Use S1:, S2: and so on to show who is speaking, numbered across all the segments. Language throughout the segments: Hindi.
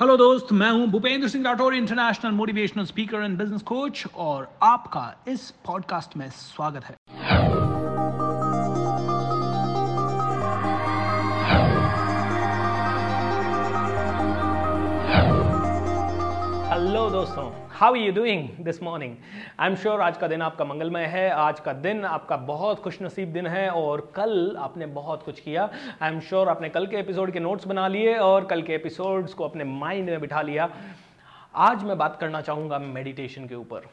S1: हेलो दोस्त, मैं हूँ Bhupendra Singh Rathore international motivational speaker and business coach और आपका इस पॉडकास्ट में स्वागत है। हेलो दोस्तों how you doing this morning I am sure आज का दिन आपका मंगलमय है, आज का दिन आपका बहुत खुशनसीब दिन है और कल आपने बहुत कुछ किया। आई एम श्योर आपने कल के एपिसोड के नोट्स बना लिए और कल के एपिसोड्स को अपने माइंड में बिठा लिया। आज मैं बात करना चाहूँगा मेडिटेशन के ऊपर।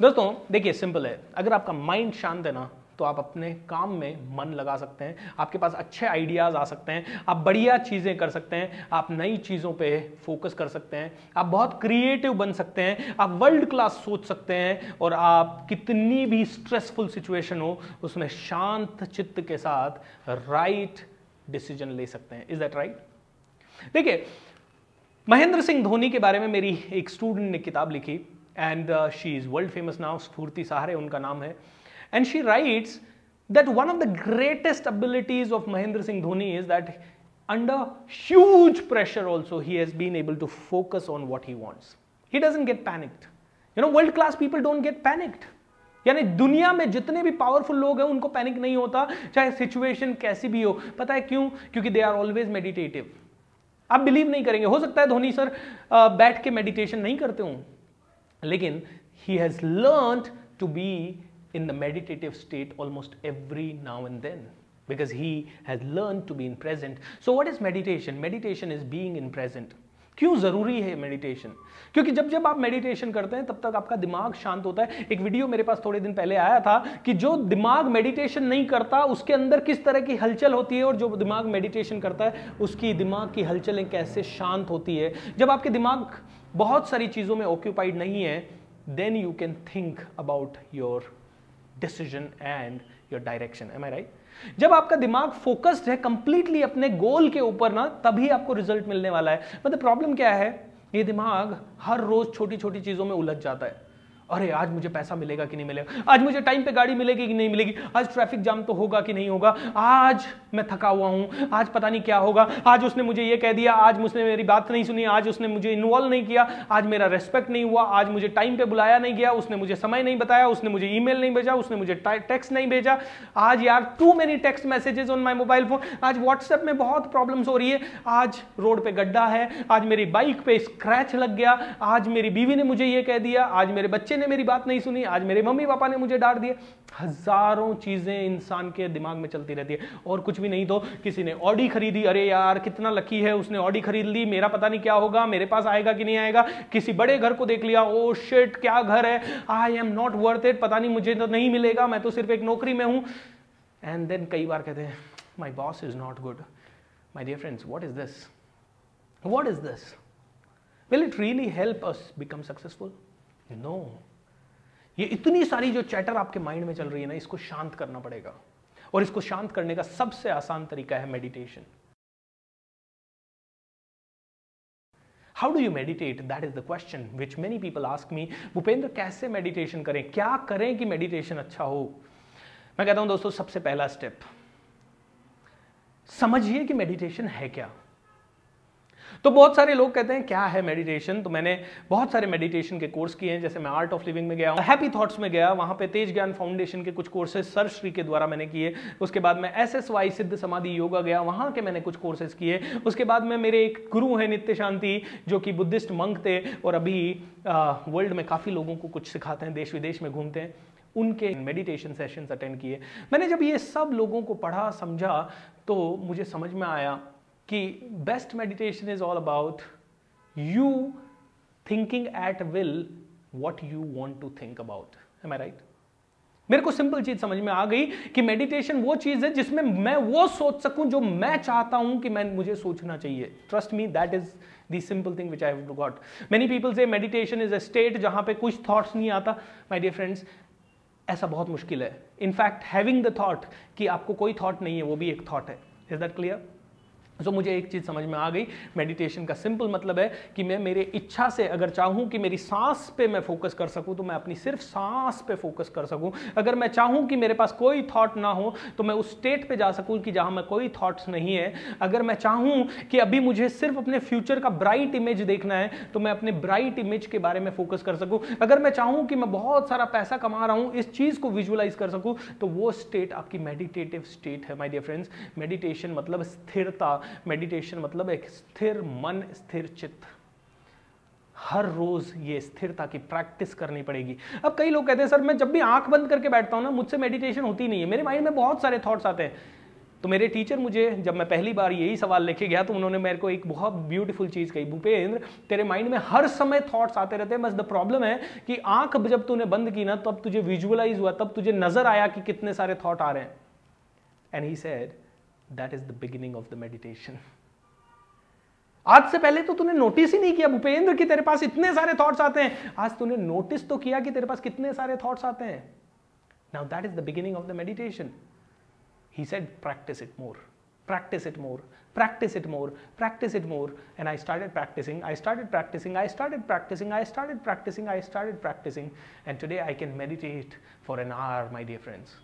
S1: दोस्तों, देखिए सिंपल है। अगर आपका माइंड शांत है ना तो आप अपने काम में मन लगा सकते हैं, आपके पास अच्छे आइडियाज़ आ सकते हैं, आप बढ़िया चीज़ें कर सकते हैं, आप नई चीज़ों पे फोकस कर सकते हैं, आप बहुत क्रिएटिव बन सकते हैं, आप वर्ल्ड क्लास सोच सकते हैं और आप कितनी भी स्ट्रेसफुल सिचुएशन हो, उसमें शांत चित्त के साथ राइट डिसीज़न ले सकते हैं। इज़ दैट राइट देखिए, महेंद्र सिंह धोनी के बारे में मेरी एक स्टूडेंट ने किताब लिखी and she is world famous now स्फूर्ति सहारे उनका नाम है। And she writes that one of the greatest abilities of Mahendra Singh Dhoni is that under huge pressure also he has been able to focus on what he wants. He doesn't get panicked. You know, world class people don't get panicked. यानी दुनिया में जितने भी पावरफुल लोग हैं उनको पैनिक नहीं होता चाहे सिचुएशन कैसी भी हो पता है क्यों क्योंकि दे आर ऑलवेज मेडिटेटिव आप बिलीव नहीं करेंगे हो सकता है धोनी सर बैठ के मेडिटेशन नहीं करते हूं लेकिन he has learn to be in the meditative state almost every now and then because he has learned to be in present. So what is meditation? Meditation is being in present. क्यों ज़रूरी है मेडिटेशन क्योंकि जब जब आप मेडिटेशन करते हैं, तब तक आपका दिमाग शांत होता है एक वीडियो मेरे पास थोड़े दिन पहले आया था कि जो दिमाग मेडिटेशन नहीं करता, उसके अंदर किस तरह की हलचल होती है और जो दिमाग मेडिटेशन करता है, उसकी दिमाग की हलचलें कैसे शांत होती है जब आपके दिमाग बहुत सारी चीज़ों में ऑक्यूपाइड नहीं है then you can think about your decision and your direction am I right जब आपका दिमाग फोकस्ड है कंप्लीटली अपने गोल के ऊपर ना, तभी आपको रिज़ल्ट मिलने वाला है। मतलब प्रॉब्लम क्या है? ये दिमाग हर रोज छोटी छोटी चीज़ों में उलझ जाता है। अरे, आज मुझे पैसा मिलेगा कि नहीं मिलेगा? आज मुझे टाइम पे गाड़ी मिलेगी कि नहीं मिलेगी? आज ट्रैफ़िक जाम तो होगा कि नहीं होगा? आज मैं थका हुआ हूँ। आज पता नहीं क्या होगा। आज उसने मुझे ये कह दिया, आज उसने मेरी बात नहीं सुनी, आज उसने मुझे इन्वॉल्व नहीं किया, आज मेरा रेस्पेक्ट नहीं हुआ, आज मुझे टाइम पे बुलाया नहीं गया, उसने मुझे समय नहीं बताया, उसने मुझे ईमेल नहीं भेजा, उसने मुझे टेक्स्ट नहीं भेजा। आज यार too many text messages on my mobile phone आज व्हाट्सएप में बहुत प्रॉब्लम्स हो रही है। आज रोड पे गड्ढा है। आज मेरी बाइक पे स्क्रैच लग गया। आज मेरी बीवी ने मुझे ये कह दिया। आज मेरे बच्चे ने मेरी बात नहीं सुनी, आज मेरे मम्मी पापा ने मुझे डांट दिए हज़ारों चीज़ें इंसान के दिमाग में चलती रहती है। और कुछ भी नहीं तो किसी ने ऑडी खरीदी। अरे यार, कितना लकी है, उसने ऑडी खरीद ली। मेरा पता नहीं क्या होगा, मेरे पास आएगा कि नहीं आएगा। किसी बड़े घर को देख लिया। ओ शिट क्या घर है? I am not worth it पता नहीं, मुझे तो नहीं मिलेगा। मैं तो सिर्फ़ एक नौकरी में हूँ। एंड देन कई बार कहते हैं my boss is not good my dear friends what is this what is this will it really help us become successful no ये इतनी सारी जो चैटर आपके माइंड में चल रही है ना, इसको शांत करना पड़ेगा। और इसको शांत करने का सबसे आसान तरीका है meditation how do you meditate that is the question which many people ask me Bhupendra, कैसे मेडिटेशन करें? क्या करें कि मेडिटेशन अच्छा हो? मैं कहता हूँ, दोस्तों, सबसे पहला स्टेप समझिए कि मेडिटेशन है क्या। तो बहुत सारे लोग कहते हैं, क्या है मेडिटेशन तो मैंने बहुत सारे मेडिटेशन के कोर्स किए हैं, जैसे मैं आर्ट ऑफ़ लिविंग में गया हूँ हैप्पी थॉट्स में गया, वहाँ पे तेज ज्ञान फाउंडेशन के कुछ कोर्सेज सर श्री के द्वारा मैंने किए। उसके बाद मैं एस एस वाई सिद्ध समाधि योगा गया, वहाँ के मैंने कुछ कोर्सेज किए। उसके बाद में, मेरे एक गुरु हैं नित्य शांति, जो कि बुद्धिस्ट मंक थे, और अभी वर्ल्ड में काफ़ी लोगों को कुछ सिखाते हैं, देश विदेश में घूमते हैं। उनके मेडिटेशन सेशंस अटेंड किए। मैंने जब ये सब लोगों को पढ़ा, समझा तो मुझे समझ में आया कि best meditation is all about you thinking at will what you want to think about am I right मेरे को सिंपल चीज़ समझ में आ गई कि मेडिटेशन वो चीज़ है जिसमें मैं वो सोच सकूँ जो मैं चाहता हूँ कि मैं, मुझे सोचना चाहिए। Trust me that is the simple thing which I have got many people से मेडिटेशन इज़ अ स्टेट जहाँ पे कुछ थॉट्स नहीं आता। माय डियर फ्रेंड्स ऐसा बहुत मुश्किल है। इनफैक्ट हैविंग द थॉट कि आपको कोई थॉट नहीं है, वो भी एक थॉट है। Is that clear so so, मुझे एक चीज़ समझ में आ गई। मेडिटेशन का सिंपल मतलब है कि मैं मेरे इच्छा से अगर चाहूँ कि मेरी सांस पे मैं फोकस कर सकूँ तो मैं अपनी सिर्फ़ सांस पे फोकस कर सकूँ। अगर मैं चाहूँ कि मेरे पास कोई थॉट ना हो तो मैं उस स्टेट पे जा सकूँ कि जहाँ मैं कोई थॉट्स नहीं है। अगर मैं चाहूँ कि अभी मुझे सिर्फ़ अपने फ्यूचर का ब्राइट इमेज देखना है तो मैं अपने ब्राइट इमेज के बारे में फोकस कर सकूँ। अगर मैं चाहूँ कि मैं बहुत सारा पैसा कमा रहा हूँ इस चीज़ को विजुअलाइज कर सकूँ तो वो स्टेट आपकी मेडिटेटिव स्टेट है माई डियर फ्रेंड्स मेडिटेशन मतलब स्थिरता। मेडिटेशन मतलब एक स्थिर मन, स्थिर चित्त। हर रोज ये स्थिरता की प्रैक्टिस करनी पड़ेगी। अब कई लोग कहते हैं, सर, मैं जब भी आँख बंद करके बैठता हूँ ना, मुझसे मेडिटेशन होती नहीं है। मेरे माइंड में बहुत सारे थॉट्स आते हैं। तो मेरे टीचर मुझे, जब मैं पहली बार यही सवाल लेके गया तो उन्होंने मेरे को एक बहुत ब्यूटीफुल चीज़ कही, भूपेंद्र, तेरे माइंड में हर समय थॉट्स आते रहते हैं। बस द प्रॉब्लम है कि आँख जब तूने बंद की ना, तब तुझे विजुअलाइज हुआ, तब तुझे नज़र आया कि कितने सारे थॉट आ रहे हैं। And he said that is the beginning of the meditation आज से पहले तो तूने नोटिस ही नहीं किया, भूपेंद्र, की तेरे पास इतने सारे थॉट्स आते हैं। आज तूने नोटिस तो किया कि तेरे पास कितने सारे थॉट्स आते हैं। Now that is the beginning of the meditation he said practice it more practice it more practice it more practice it more and I started practicing I started practicing I started practicing I started practicing I started practicing and today I can meditate for an hour my dear friends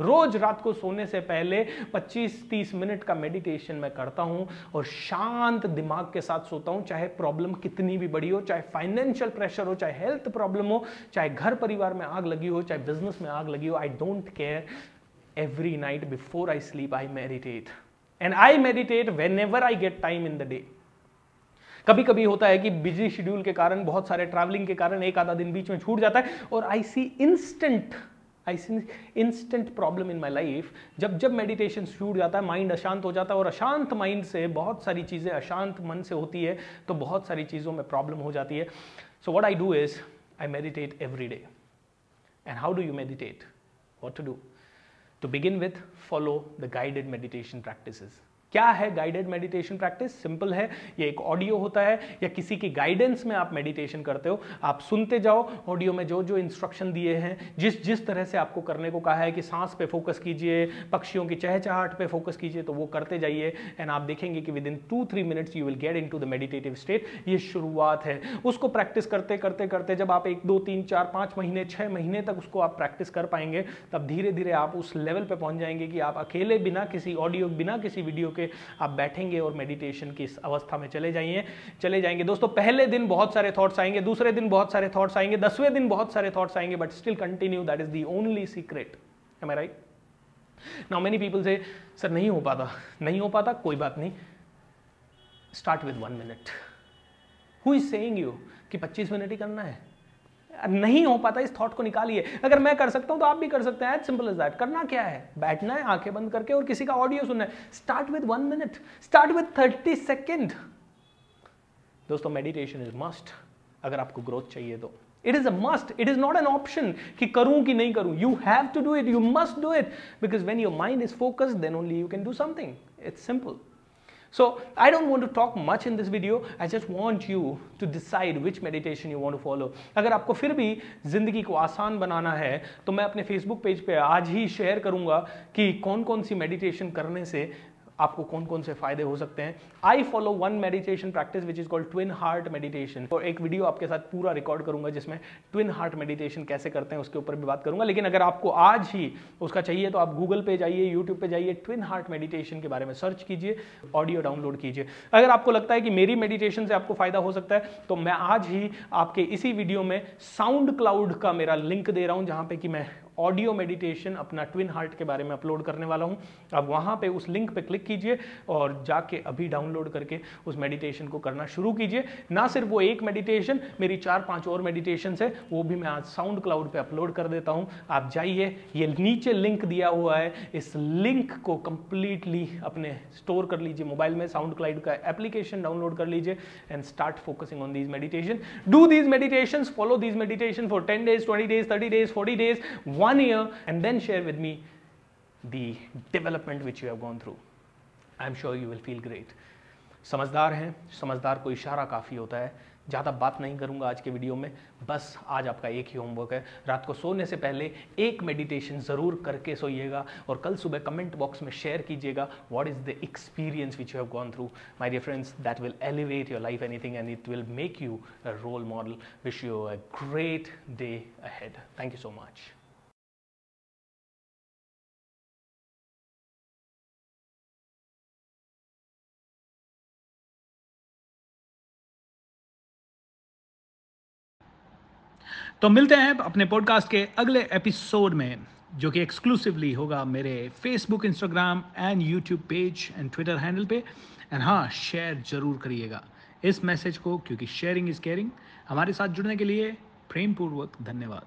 S1: रोज रात को सोने से पहले 25-30 मिनट का मेडिटेशन मैं करता हूँ और शांत दिमाग के साथ सोता हूँ, चाहे प्रॉब्लम कितनी भी बड़ी हो, चाहे फाइनेंशियल प्रेशर हो, चाहे हेल्थ प्रॉब्लम हो, चाहे घर परिवार में आग लगी हो, चाहे बिज़नेस में आग लगी हो I don't care every night before I sleep I meditate and I meditate whenever I get time in the day कभी कभी होता है कि बिज़ी शेड्यूल के कारण, बहुत सारे ट्रैवलिंग के कारण एक आधा दिन बीच में छूट जाता है और I see instant I instant problem in my life जब जब मेडिटेशन छूट जाता है माइंड अशांत हो जाता है और अशांत माइंड से बहुत सारी चीज़ें अशांत मन से होती है तो बहुत सारी चीज़ों में प्रॉब्लम हो जाती है। So what I do is I meditate every day and how do you meditate what to do to begin with follow the guided meditation practices क्या है गाइडेड मेडिटेशन प्रैक्टिस सिंपल है, ये एक ऑडियो होता है, या किसी की गाइडेंस में आप मेडिटेशन करते हो, आप सुनते जाओ ऑडियो में जो जो इंस्ट्रक्शन दिए हैं, जिस जिस तरह से आपको करने को कहा है कि सांस पे फोकस कीजिए, पक्षियों की चहचहाट पे फोकस कीजिए तो वो करते जाइए एंड आप देखेंगे कि within two three minutes you will get in the meditative state ये शुरुआत है। उसको प्रैक्टिस करते करते करते जब आप एक, दो, तीन, चार, पाँच महीने छः महीने तक उसको आप प्रैक्टिस कर पाएँगे, तब धीरे धीरे आप उस लेवल पर पहुँच जाएँगे कि आप अकेले बिना किसी ऑडियो बिना किसी वीडियो के आप बैठेंगे और मेडिटेशन की इस अवस्था में चले जाइए, चले जाएँगे। दोस्तों, पहले दिन बहुत सारे थॉट्स आएँगे, दूसरे दिन बहुत सारे थॉट्स आएँगे, दसवें दिन बहुत सारे थॉट्स आएँगे but still continue that is the only secret am I right now many people से सर नहीं हो पाता, नहीं हो पाता, कोई बात नहीं। Start with one minute who is saying you कि 25 मिनट ही करना है? नहीं हो पाता, इस थॉट को निकालिए। अगर मैं कर सकता हूँ तो आप भी कर सकते हैं। सिंपल एज दैट करना क्या है? बैठना है, आँखें बंद करके और किसी का ऑडियो सुनना है। Start with one minute start with thirty second दोस्तों मेडिटेशन इज़ मस्ट अगर आपको ग्रोथ चाहिए तो। It is a must it is not an option कि करूँ कि नहीं करूँ। You have to do it you must do it because when your mind is focus then only you can do something it's simple So I don't want to talk much in this video. I just want you to decide which meditation you want to follow. अगर आपको फिर भी ज़िंदगी को आसान बनाना है तो मैं अपने Facebook पेज पे आज ही शेयर करूँगा कि कौन कौन सी मेडिटेशन करने से आपको कौन कौन से फ़ायदे हो सकते हैं। I follow one meditation practice which is called twin heart meditation और एक वीडियो आपके साथ पूरा रिकॉर्ड करूँगा, जिसमें ट्विन हार्ट मेडिटेशन कैसे करते हैं, उसके ऊपर भी बात करूँगा। लेकिन अगर आपको आज ही उसका चाहिए तो आप गूगल पे जाइए यूट्यूब पे जाइए ट्विन हार्ट मेडिटेशन के बारे में सर्च कीजिए ऑडियो डाउनलोड कीजिए। अगर आपको लगता है कि मेरी मेडिटेशन से आपको फ़ायदा हो सकता है तो मैं आज ही आपके इसी वीडियो में साउंड क्लाउड का मेरा लिंक दे रहा हूँ, जहाँ पे कि मैं ऑडियो मेडिटेशन अपना ट्विन हार्ट के बारे में अपलोड करने वाला हूँ। अब वहाँ पे उस लिंक पे क्लिक कीजिए और जाके अभी डाउनलोड करके उस मेडिटेशन को करना शुरू कीजिए। ना सिर्फ़ वो एक मेडिटेशन मेरी चार पाँच और मेडिटेशन है, वो भी मैं आज साउंड क्लाउड पर अपलोड कर देता हूँ। आप जाइए, ये नीचे लिंक दिया हुआ है, इस लिंक को कंप्लीटली अपने स्टोर कर लीजिए मोबाइल में साउंड क्लाउड का एप्लीकेशन डाउनलोड कर लीजिए and start focusing on these meditation do these meditation follow these meditation for ten days twenty days thirty days forty days one year and then share with me the development which you have gone through. I'm sure you will feel great. समझदार हैं, समझदार को इशारा काफ़ी होता है। ज़्यादा बात नहीं करूँगा आज के वीडियो में। बस आज आपका एक ही होमवर्क है। रात को सोने से पहले एक मेडिटेशन ज़रूर करके सोइएगा और कल सुबह कमेंट बॉक्स में शेयर कीजिएगा what is the experience which you have gone through my dear friends that will elevate your life anything and it will make you a role model wish you a great day ahead thank you so much
S2: तो मिलते हैं अपने पॉडकास्ट के अगले एपिसोड में, जो कि एक्सक्लूसिवली होगा मेरे Facebook Instagram and YouTube page and Twitter handle पे। एंड हाँ शेयर ज़रूर करिएगा इस मैसेज को, क्योंकि शेयरिंग इज़ केयरिंग हमारे साथ जुड़ने के लिए प्रेम पूर्वक धन्यवाद।